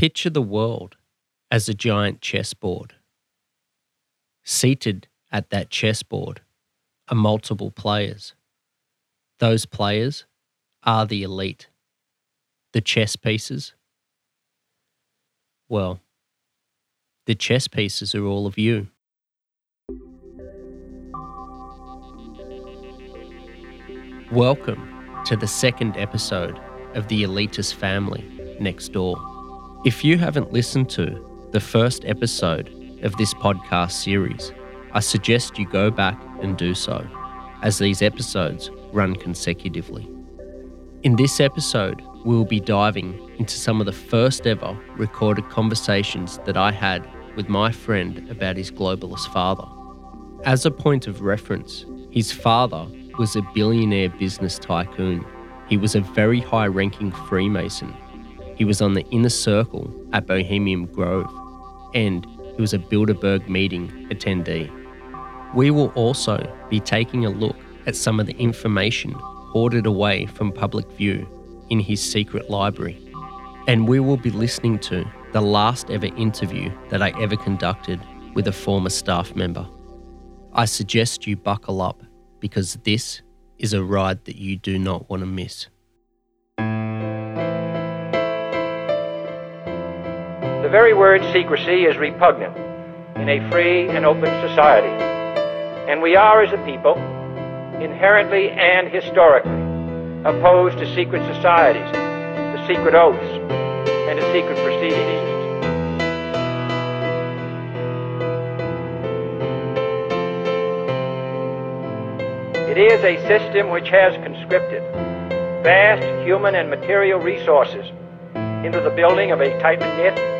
Picture the world as a giant chessboard. Seated at that chessboard are multiple players. Those players are the elite. The chess pieces? Well, the chess pieces are all of you. Welcome to the second episode of the Elitist Family Next Door. If you haven't listened to the first episode of this podcast series, I suggest you go back and do so, as these episodes run consecutively. In this episode, we'll be diving into some of the first ever recorded conversations that I had with my friend about his globalist father. As a point of reference, his father was a billionaire business tycoon. He was a very high ranking Freemason. He was on the inner circle at Bohemian Grove, and he was a Bilderberg meeting attendee. We will also be taking a look at some of the information hoarded away from public view in his secret library. And we will be listening to the last ever interview that I ever conducted with a former staff member. I suggest you buckle up because this is a ride that you do not want to miss. The very word secrecy is repugnant in a free and open society. And we are, as a people, inherently and historically opposed to secret societies, to secret oaths, and to secret proceedings. It is a system which has conscripted vast human and material resources into the building of a tightly knit,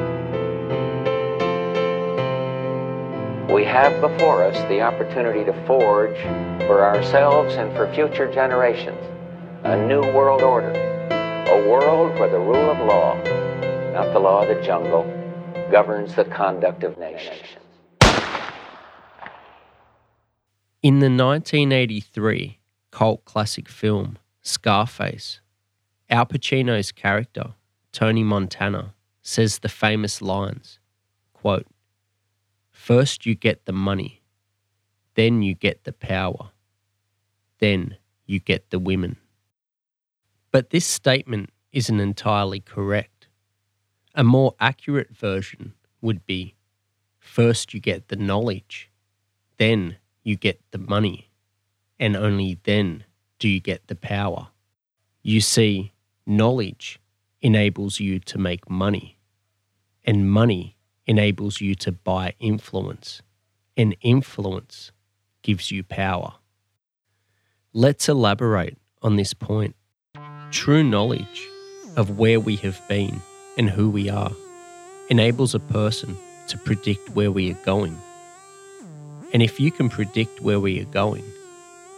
We have before us the opportunity to forge for ourselves and for future generations a new world order, a world where the rule of law, not the law of the jungle, governs the conduct of nations. In the 1983 cult classic film Scarface. Al Pacino's character, Tony Montana, says the famous lines quote, First you get the money, then you get the power, then you get the women. But this statement isn't entirely correct. A more accurate version would be first you get the knowledge, then you get the money, and only then do you get the power? You see, knowledge enables you to make money, and money enables you to buy influence, and influence gives you power. Let's elaborate on this point. True knowledge of where we have been and who we are enables a person to predict where we are going. And if you can predict where we are going,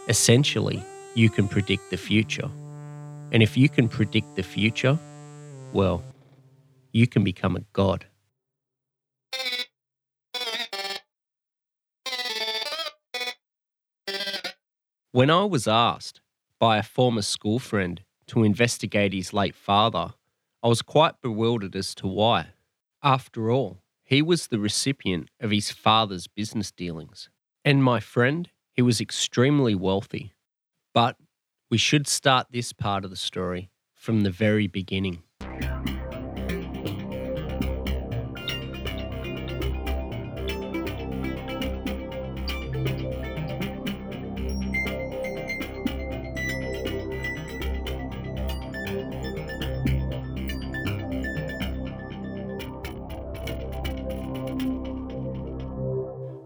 essentially you can predict the future. And if you can predict the future, well, you can become a god. When I was asked by a former school friend to investigate his late father, I was quite bewildered as to why. After all, he was the recipient of his father's business dealings. And my friend, he was extremely wealthy but we should start this part of the story from the very beginning.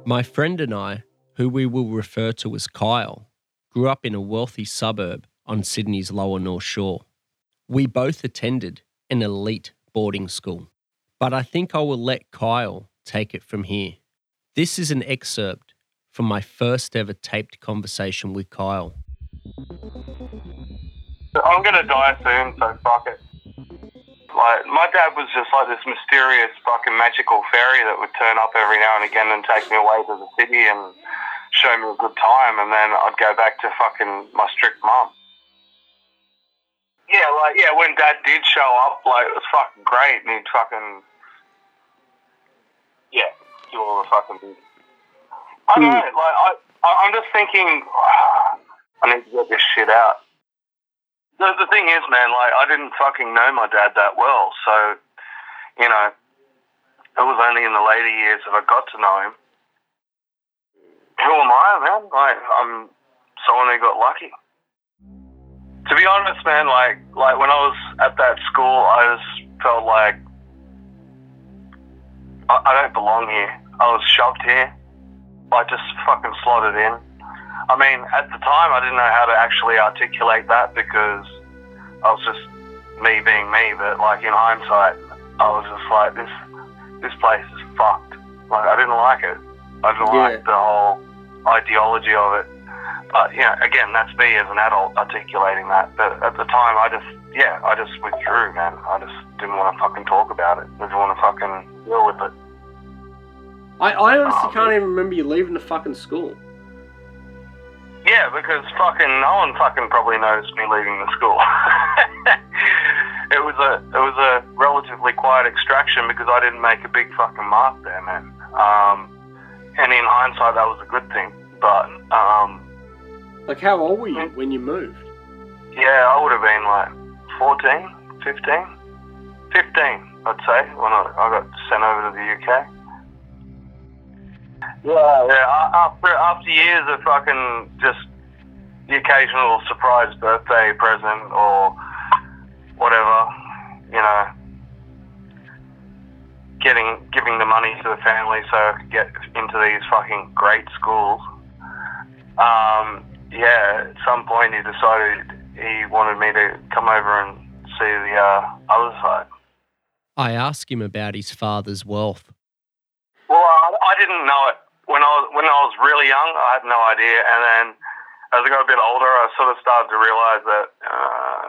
My friend and I, who we will refer to as Kyle, grew up in a wealthy suburb on Sydney's lower North Shore. We both attended an elite boarding school, but I think I will let Kyle take it from here. This is an excerpt from my first ever taped conversation with Kyle. I'm gonna die soon, so fuck it. Like, my dad was just like this mysterious fucking magical fairy that would turn up every now and again and take me away to the city and show me a good time, and then I'd go back to fucking my strict mum. Yeah, like, yeah, when dad did show up, like, it was fucking great, and he'd fucking, yeah, do all the fucking I don't hmm. know, like, I, I, I'm just thinking, I need to get this shit out. The, the thing is, man, like, I didn't fucking know my dad that well, so, you know, it was only in the later years that I got to know him. Who am I, man? Like, I'm someone who got lucky. To be honest, man, like, like when I was at that school, I just felt like I, I don't belong here. I was shoved here. I just fucking slotted in. I mean, at the time, I didn't know how to actually articulate that because I was just me being me. But like in hindsight, I was just like, this, this place is fucked. Like I didn't like it. I didn't Yeah. like the whole ideology of it. But yeah, again, that's me as an adult articulating that. But at the time, I just, yeah, I just withdrew, man. I just didn't want to fucking talk about it. Didn't want to fucking deal with it. I, I honestly um, can't even remember you leaving the fucking school. Yeah, because fucking no one fucking probably noticed me leaving the school. it was a it was a relatively quiet extraction because I didn't make a big fucking mark there, man. Um, and in hindsight, that was a good thing. But um, Like, how old were you when you moved? yeah, I would have been like 14, 15, 15, I'd say, when I, I got sent over to the UK. Yeah, yeah. After after years of fucking just the occasional surprise birthday present or whatever, you know, getting giving the money to the family so I could get into these fucking great schools. Um, yeah, at some point he decided he wanted me to come over and see the uh, other side. I asked him about his father's wealth. Well, I, I didn't know it when I was when I was really young. I had no idea, and then as I got a bit older, I sort of started to realize that uh,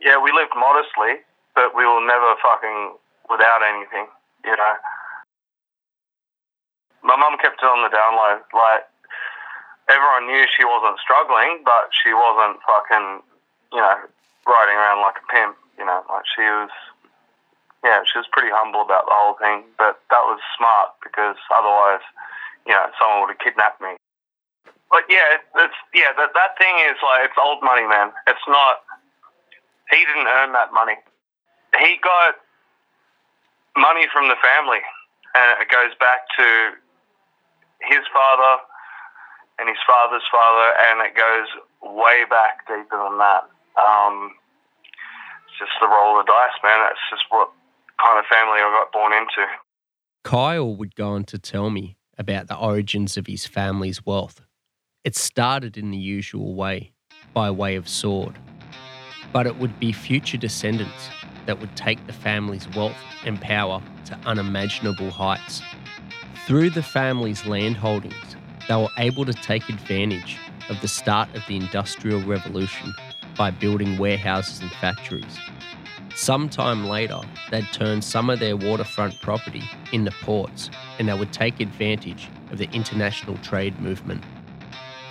yeah, we lived modestly, but we were never fucking without anything, you know. My mum kept it on the down low. Like everyone knew she wasn't struggling, but she wasn't fucking, you know, riding around like a pimp. You know, like she was yeah, she was pretty humble about the whole thing, but that was smart because otherwise, you know, someone would have kidnapped me. But yeah, it's yeah, that that thing is like it's old money, man. It's not. He didn't earn that money. He got money from the family, and it goes back to his father and his father's father, and it goes way back deeper than that. Um, it's just the roll of the dice, man. That's just what kind of family I got born into. Kyle would go on to tell me about the origins of his family's wealth. It started in the usual way, by way of sword. But it would be future descendants that would take the family's wealth and power to unimaginable heights. Through the family's land holdings, they were able to take advantage of the start of the Industrial Revolution by building warehouses and factories. Sometime later, they'd turn some of their waterfront property into ports and they would take advantage of the international trade movement.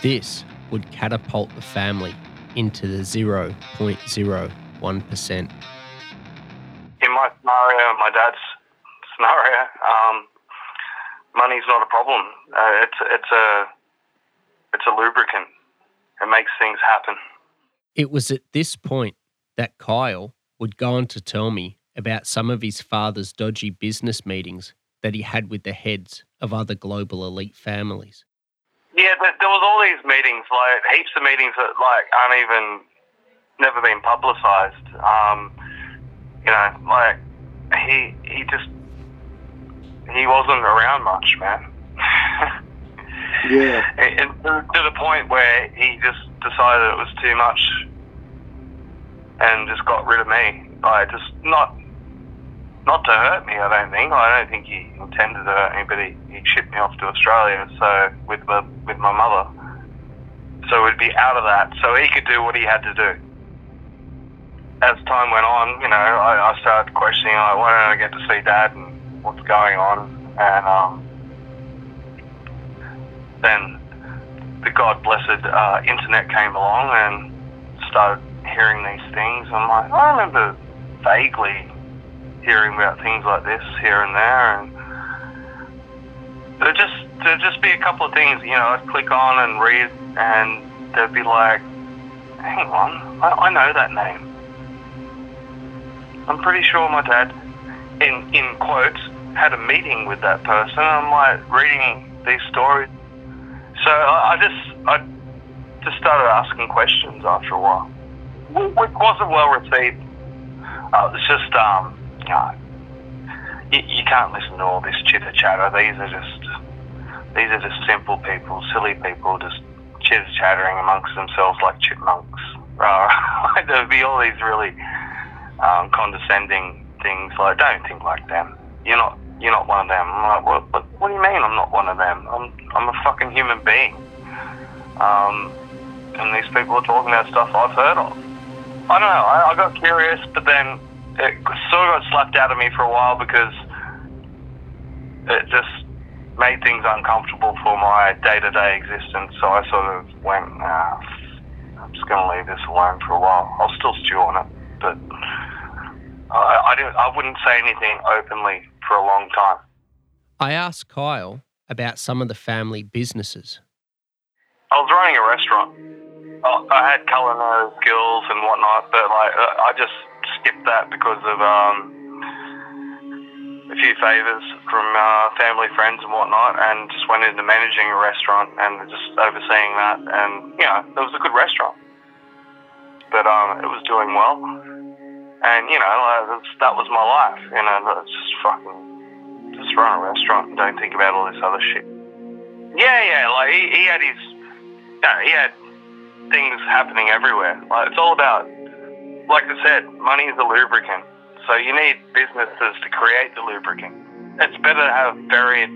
This would catapult the family into the 0.01%. In my scenario, my dad's scenario, um, money's not a problem. Uh, it's it's a it's a lubricant. It makes things happen. It was at this point that Kyle would go on to tell me about some of his father's dodgy business meetings that he had with the heads of other global elite families. Yeah, but there was all these meetings, like heaps of meetings that like aren't even never been publicized. Um, you know, like he he just he wasn't around much, man. Yeah. and, and to the point where he just decided it was too much and just got rid of me. Like just not not to hurt me. I don't think. I don't think he intended to hurt anybody. He shipped me off to Australia, so with my with my mother. So we'd be out of that, so he could do what he had to do. As time went on, you know, I, I started questioning, like, why don't I get to see Dad and what's going on? And um, then the God blessed uh, internet came along and started hearing these things. I'm like, oh, I remember vaguely hearing about things like this here and there, and there'd just there'd just be a couple of things, you know, I'd click on and read, and they'd be like, hang on, I, I know that name. I'm pretty sure my dad, in in quotes, had a meeting with that person. I'm like reading these stories, so I, I just I just started asking questions after a while. It wasn't well received. Uh, it's just um, you, you can't listen to all this chitter chatter. These are just these are just simple people, silly people, just chitter chattering amongst themselves like chipmunks. Uh, there'd be all these really um, condescending things like, "Don't think like them. You're not. You're not one of them." I'm like, "What? What, what do you mean? I'm not one of them? I'm. I'm a fucking human being." Um, and these people are talking about stuff I've heard of. I don't know. I, I got curious, but then it sort of got slapped out of me for a while because it just made things uncomfortable for my day-to-day existence. So I sort of went, nah, I'm just going to leave this alone for a while. I'll still stew on it, but I, I, didn't, I wouldn't say anything openly for a long time. I asked Kyle about some of the family businesses. I was running a restaurant. I had culinary skills and whatnot, but like I just skipped that because of um, a few favors from uh, family, friends, and whatnot, and just went into managing a restaurant and just overseeing that. And you know, it was a good restaurant, but um, it was doing well. And you know, like, that was my life. You know, just fucking just run a restaurant and don't think about all this other shit. Yeah, yeah, like he, he had his, you he had things happening everywhere. Like it's all about, like I said, money is a lubricant. So you need businesses to create the lubricant. It's better to have varied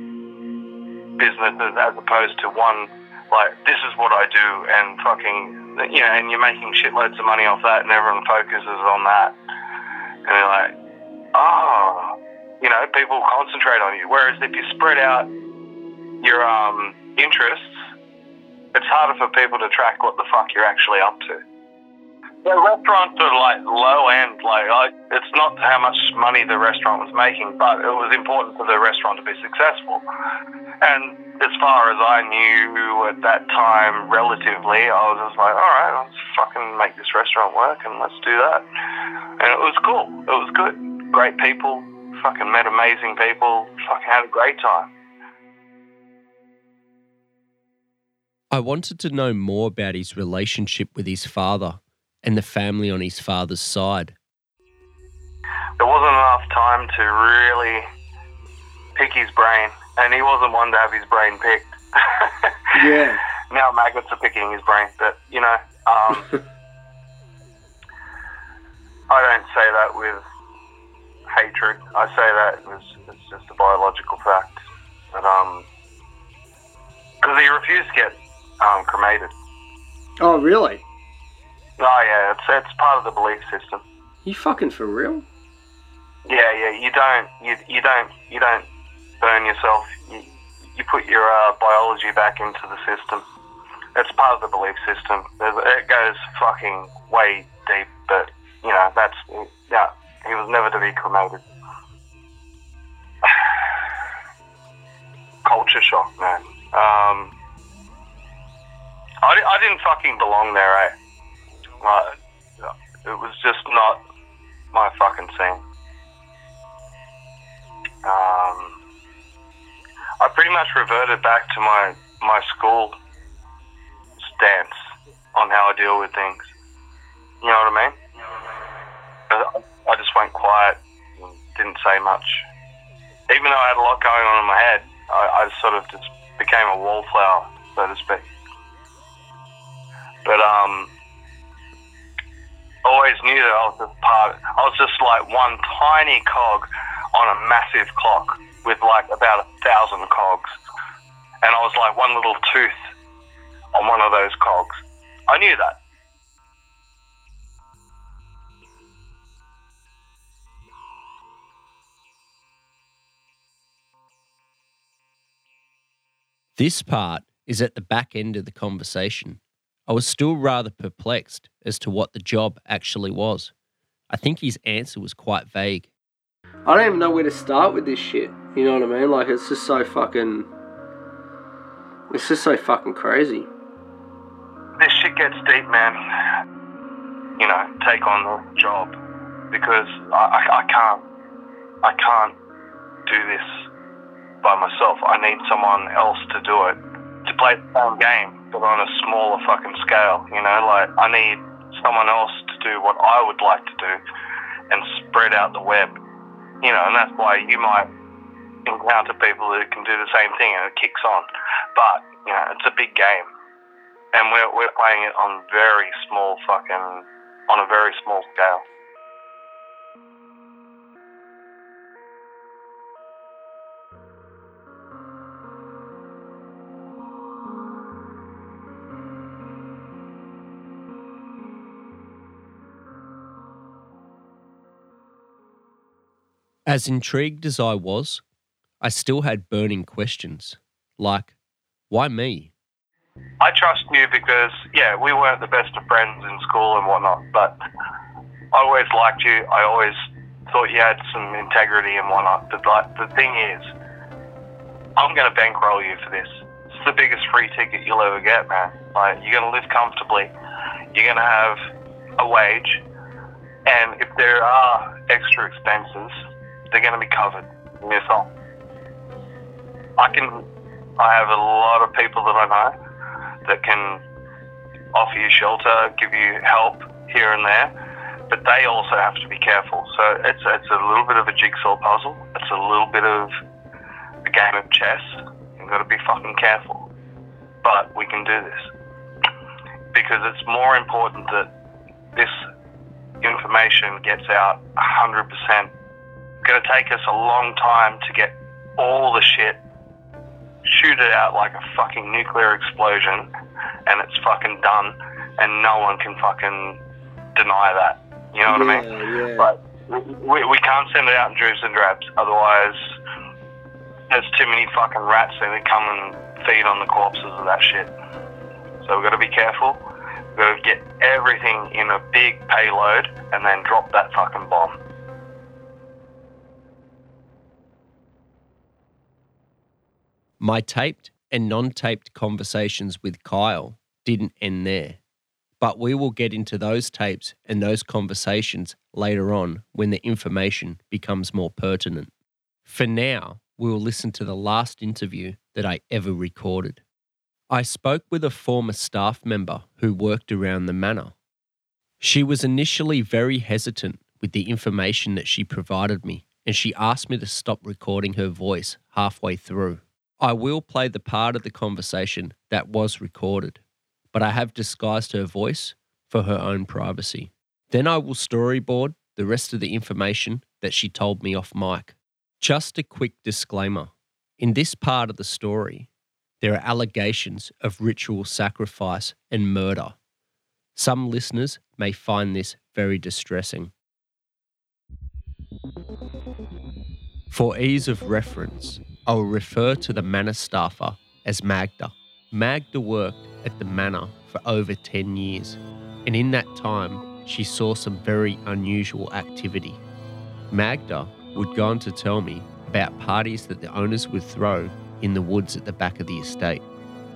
businesses as opposed to one like this is what I do and fucking you know, and you're making shitloads of money off that and everyone focuses on that. And they're like, oh, you know, people concentrate on you. Whereas if you spread out your um, interests, it's harder for people to track what the fuck you're actually up to. The restaurants are like low end. Like I, it's not how much money the restaurant was making, but it was important for the restaurant to be successful. And as far as I knew at that time, relatively, I was just like, all right, let's fucking make this restaurant work and let's do that. And it was cool. It was good. Great people. Fucking met amazing people. Fucking had a great time. I wanted to know more about his relationship with his father and the family on his father's side. There wasn't enough time to really pick his brain, and he wasn't one to have his brain picked. Yeah. now maggots are picking his brain, but you know, um, I don't say that with hatred. I say that as it's just a biological fact. But um, because he refused to get um, cremated. Oh, really? Oh yeah, it's it's part of the belief system. You fucking for real? Yeah, yeah. You don't, you, you don't, you don't burn yourself. You, you put your uh, biology back into the system. It's part of the belief system. It goes fucking way deep, but you know that's yeah. He was never to be cremated. Culture shock, man. Um, I, I didn't fucking belong there, eh? Like, it was just not my fucking scene. Um, I pretty much reverted back to my my school stance on how I deal with things. You know what I mean? I- I just went quiet and didn't say much. Even though I had a lot going on in my head, I, I sort of just became a wallflower, so to speak. But um, always knew that I was just part. I was just like one tiny cog on a massive clock with like about a thousand cogs, and I was like one little tooth on one of those cogs. I knew that. This part is at the back end of the conversation. I was still rather perplexed as to what the job actually was. I think his answer was quite vague. I don't even know where to start with this shit. You know what I mean? Like, it's just so fucking. It's just so fucking crazy. This shit gets deep, man. You know, take on the job because I, I, I can't. I can't do this by myself. I need someone else to do it to play the same game, but on a smaller fucking scale. You know, like I need someone else to do what I would like to do and spread out the web. You know, and that's why you might encounter people who can do the same thing and it kicks on. But you know, it's a big game, and we're we're playing it on very small fucking on a very small scale. As intrigued as I was, I still had burning questions like, why me? I trust you because, yeah, we weren't the best of friends in school and whatnot, but I always liked you. I always thought you had some integrity and whatnot. But like, the thing is, I'm going to bankroll you for this. It's the biggest free ticket you'll ever get, man. Like, you're going to live comfortably. You're going to have a wage. And if there are extra expenses, they're going to be covered in your. I can, I have a lot of people that I know that can offer you shelter, give you help here and there, but they also have to be careful. So it's it's a little bit of a jigsaw puzzle. It's a little bit of a game of chess. You've got to be fucking careful, but we can do this because it's more important that this information gets out 100%. It's going to take us a long time to get all the shit shoot it out like a fucking nuclear explosion and it's fucking done and no one can fucking deny that. You know what I mean? Yeah, yeah. But we, we can't send it out in dribs and drabs, otherwise there's too many fucking rats and they come and feed on the corpses of that shit. So we've got to be careful. We've got to get everything in a big payload and then drop that fucking bomb. My taped and non taped conversations with Kyle didn't end there. But we will get into those tapes and those conversations later on when the information becomes more pertinent. For now, we will listen to the last interview that I ever recorded. I spoke with a former staff member who worked around the manor. She was initially very hesitant with the information that she provided me, and she asked me to stop recording her voice halfway through. I will play the part of the conversation that was recorded, but I have disguised her voice for her own privacy. Then I will storyboard the rest of the information that she told me off mic. Just a quick disclaimer in this part of the story, there are allegations of ritual sacrifice and murder. Some listeners may find this very distressing. For ease of reference, I will refer to the manor staffer as Magda. Magda worked at the manor for over 10 years, and in that time, she saw some very unusual activity. Magda would go on to tell me about parties that the owners would throw in the woods at the back of the estate.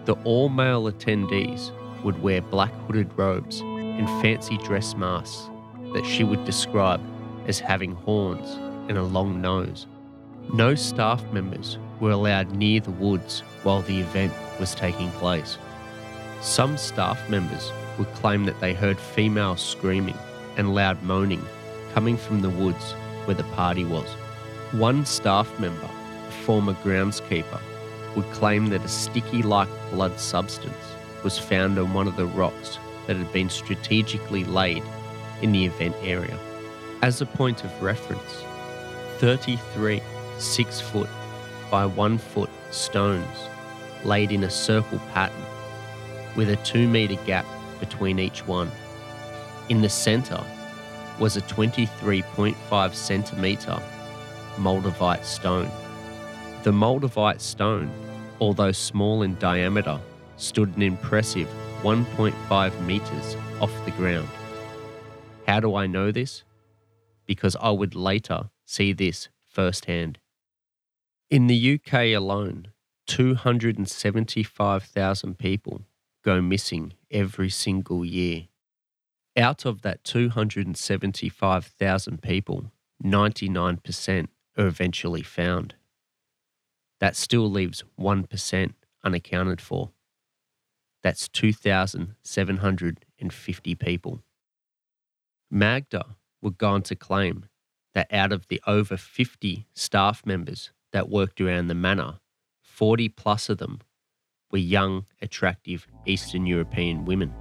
The all male attendees would wear black hooded robes and fancy dress masks that she would describe as having horns and a long nose. No staff members were allowed near the woods while the event was taking place. Some staff members would claim that they heard female screaming and loud moaning coming from the woods where the party was. One staff member, a former groundskeeper, would claim that a sticky like blood substance was found on one of the rocks that had been strategically laid in the event area. As a point of reference, 33 6 foot by 1 foot stones laid in a circle pattern with a 2 metre gap between each one. In the centre was a 23.5 centimetre Moldavite stone. The Moldavite stone, although small in diameter, stood an impressive 1.5 metres off the ground. How do I know this? Because I would later see this firsthand. In the UK alone, 275,000 people go missing every single year. Out of that 275,000 people, 99% are eventually found. That still leaves 1% unaccounted for. That's 2,750 people. Magda would go on to claim that out of the over 50 staff members that worked around the manor, 40 plus of them were young, attractive Eastern European women.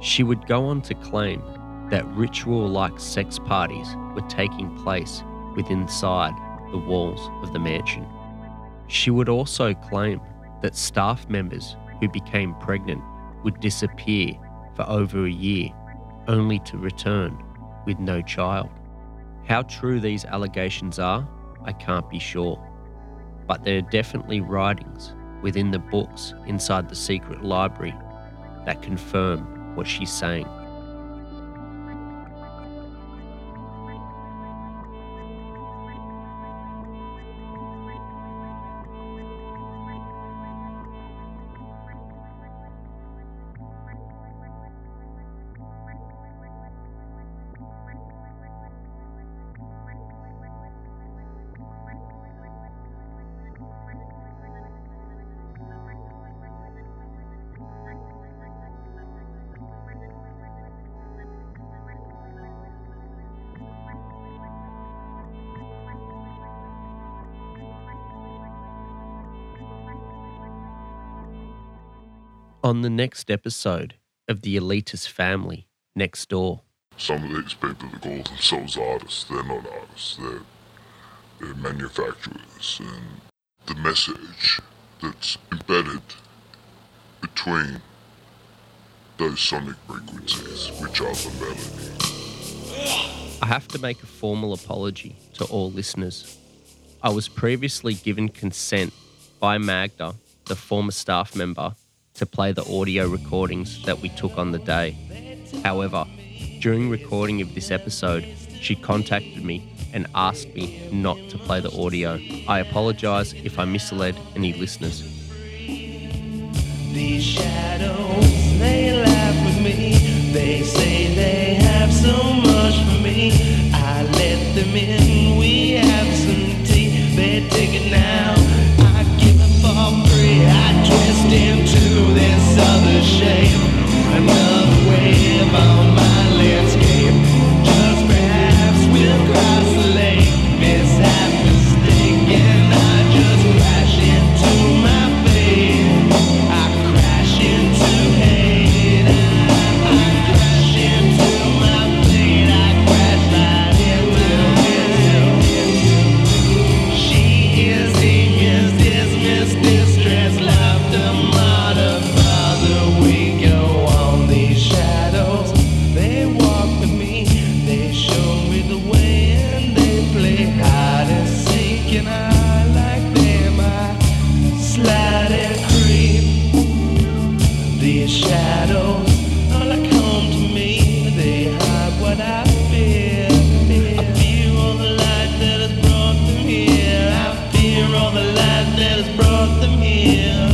She would go on to claim that ritual like sex parties were taking place within inside the walls of the mansion. She would also claim that staff members who became pregnant would disappear for over a year only to return with no child. How true these allegations are, I can't be sure. But there are definitely writings within the books inside the secret library that confirm what she's saying. On the next episode of The Elitist Family Next Door. Some of these people that call themselves artists, they're not artists, they're, they're manufacturers. And the message that's embedded between those sonic frequencies, which are the melody. I have to make a formal apology to all listeners. I was previously given consent by Magda, the former staff member, to play the audio recordings that we took on the day. However, during recording of this episode, she contacted me and asked me not to play the audio. I apologise if I misled any listeners. These shadows, they laugh with me. They say they have so much for me. I let them in. shame. life that has brought them here.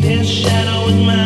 This shadow is mine.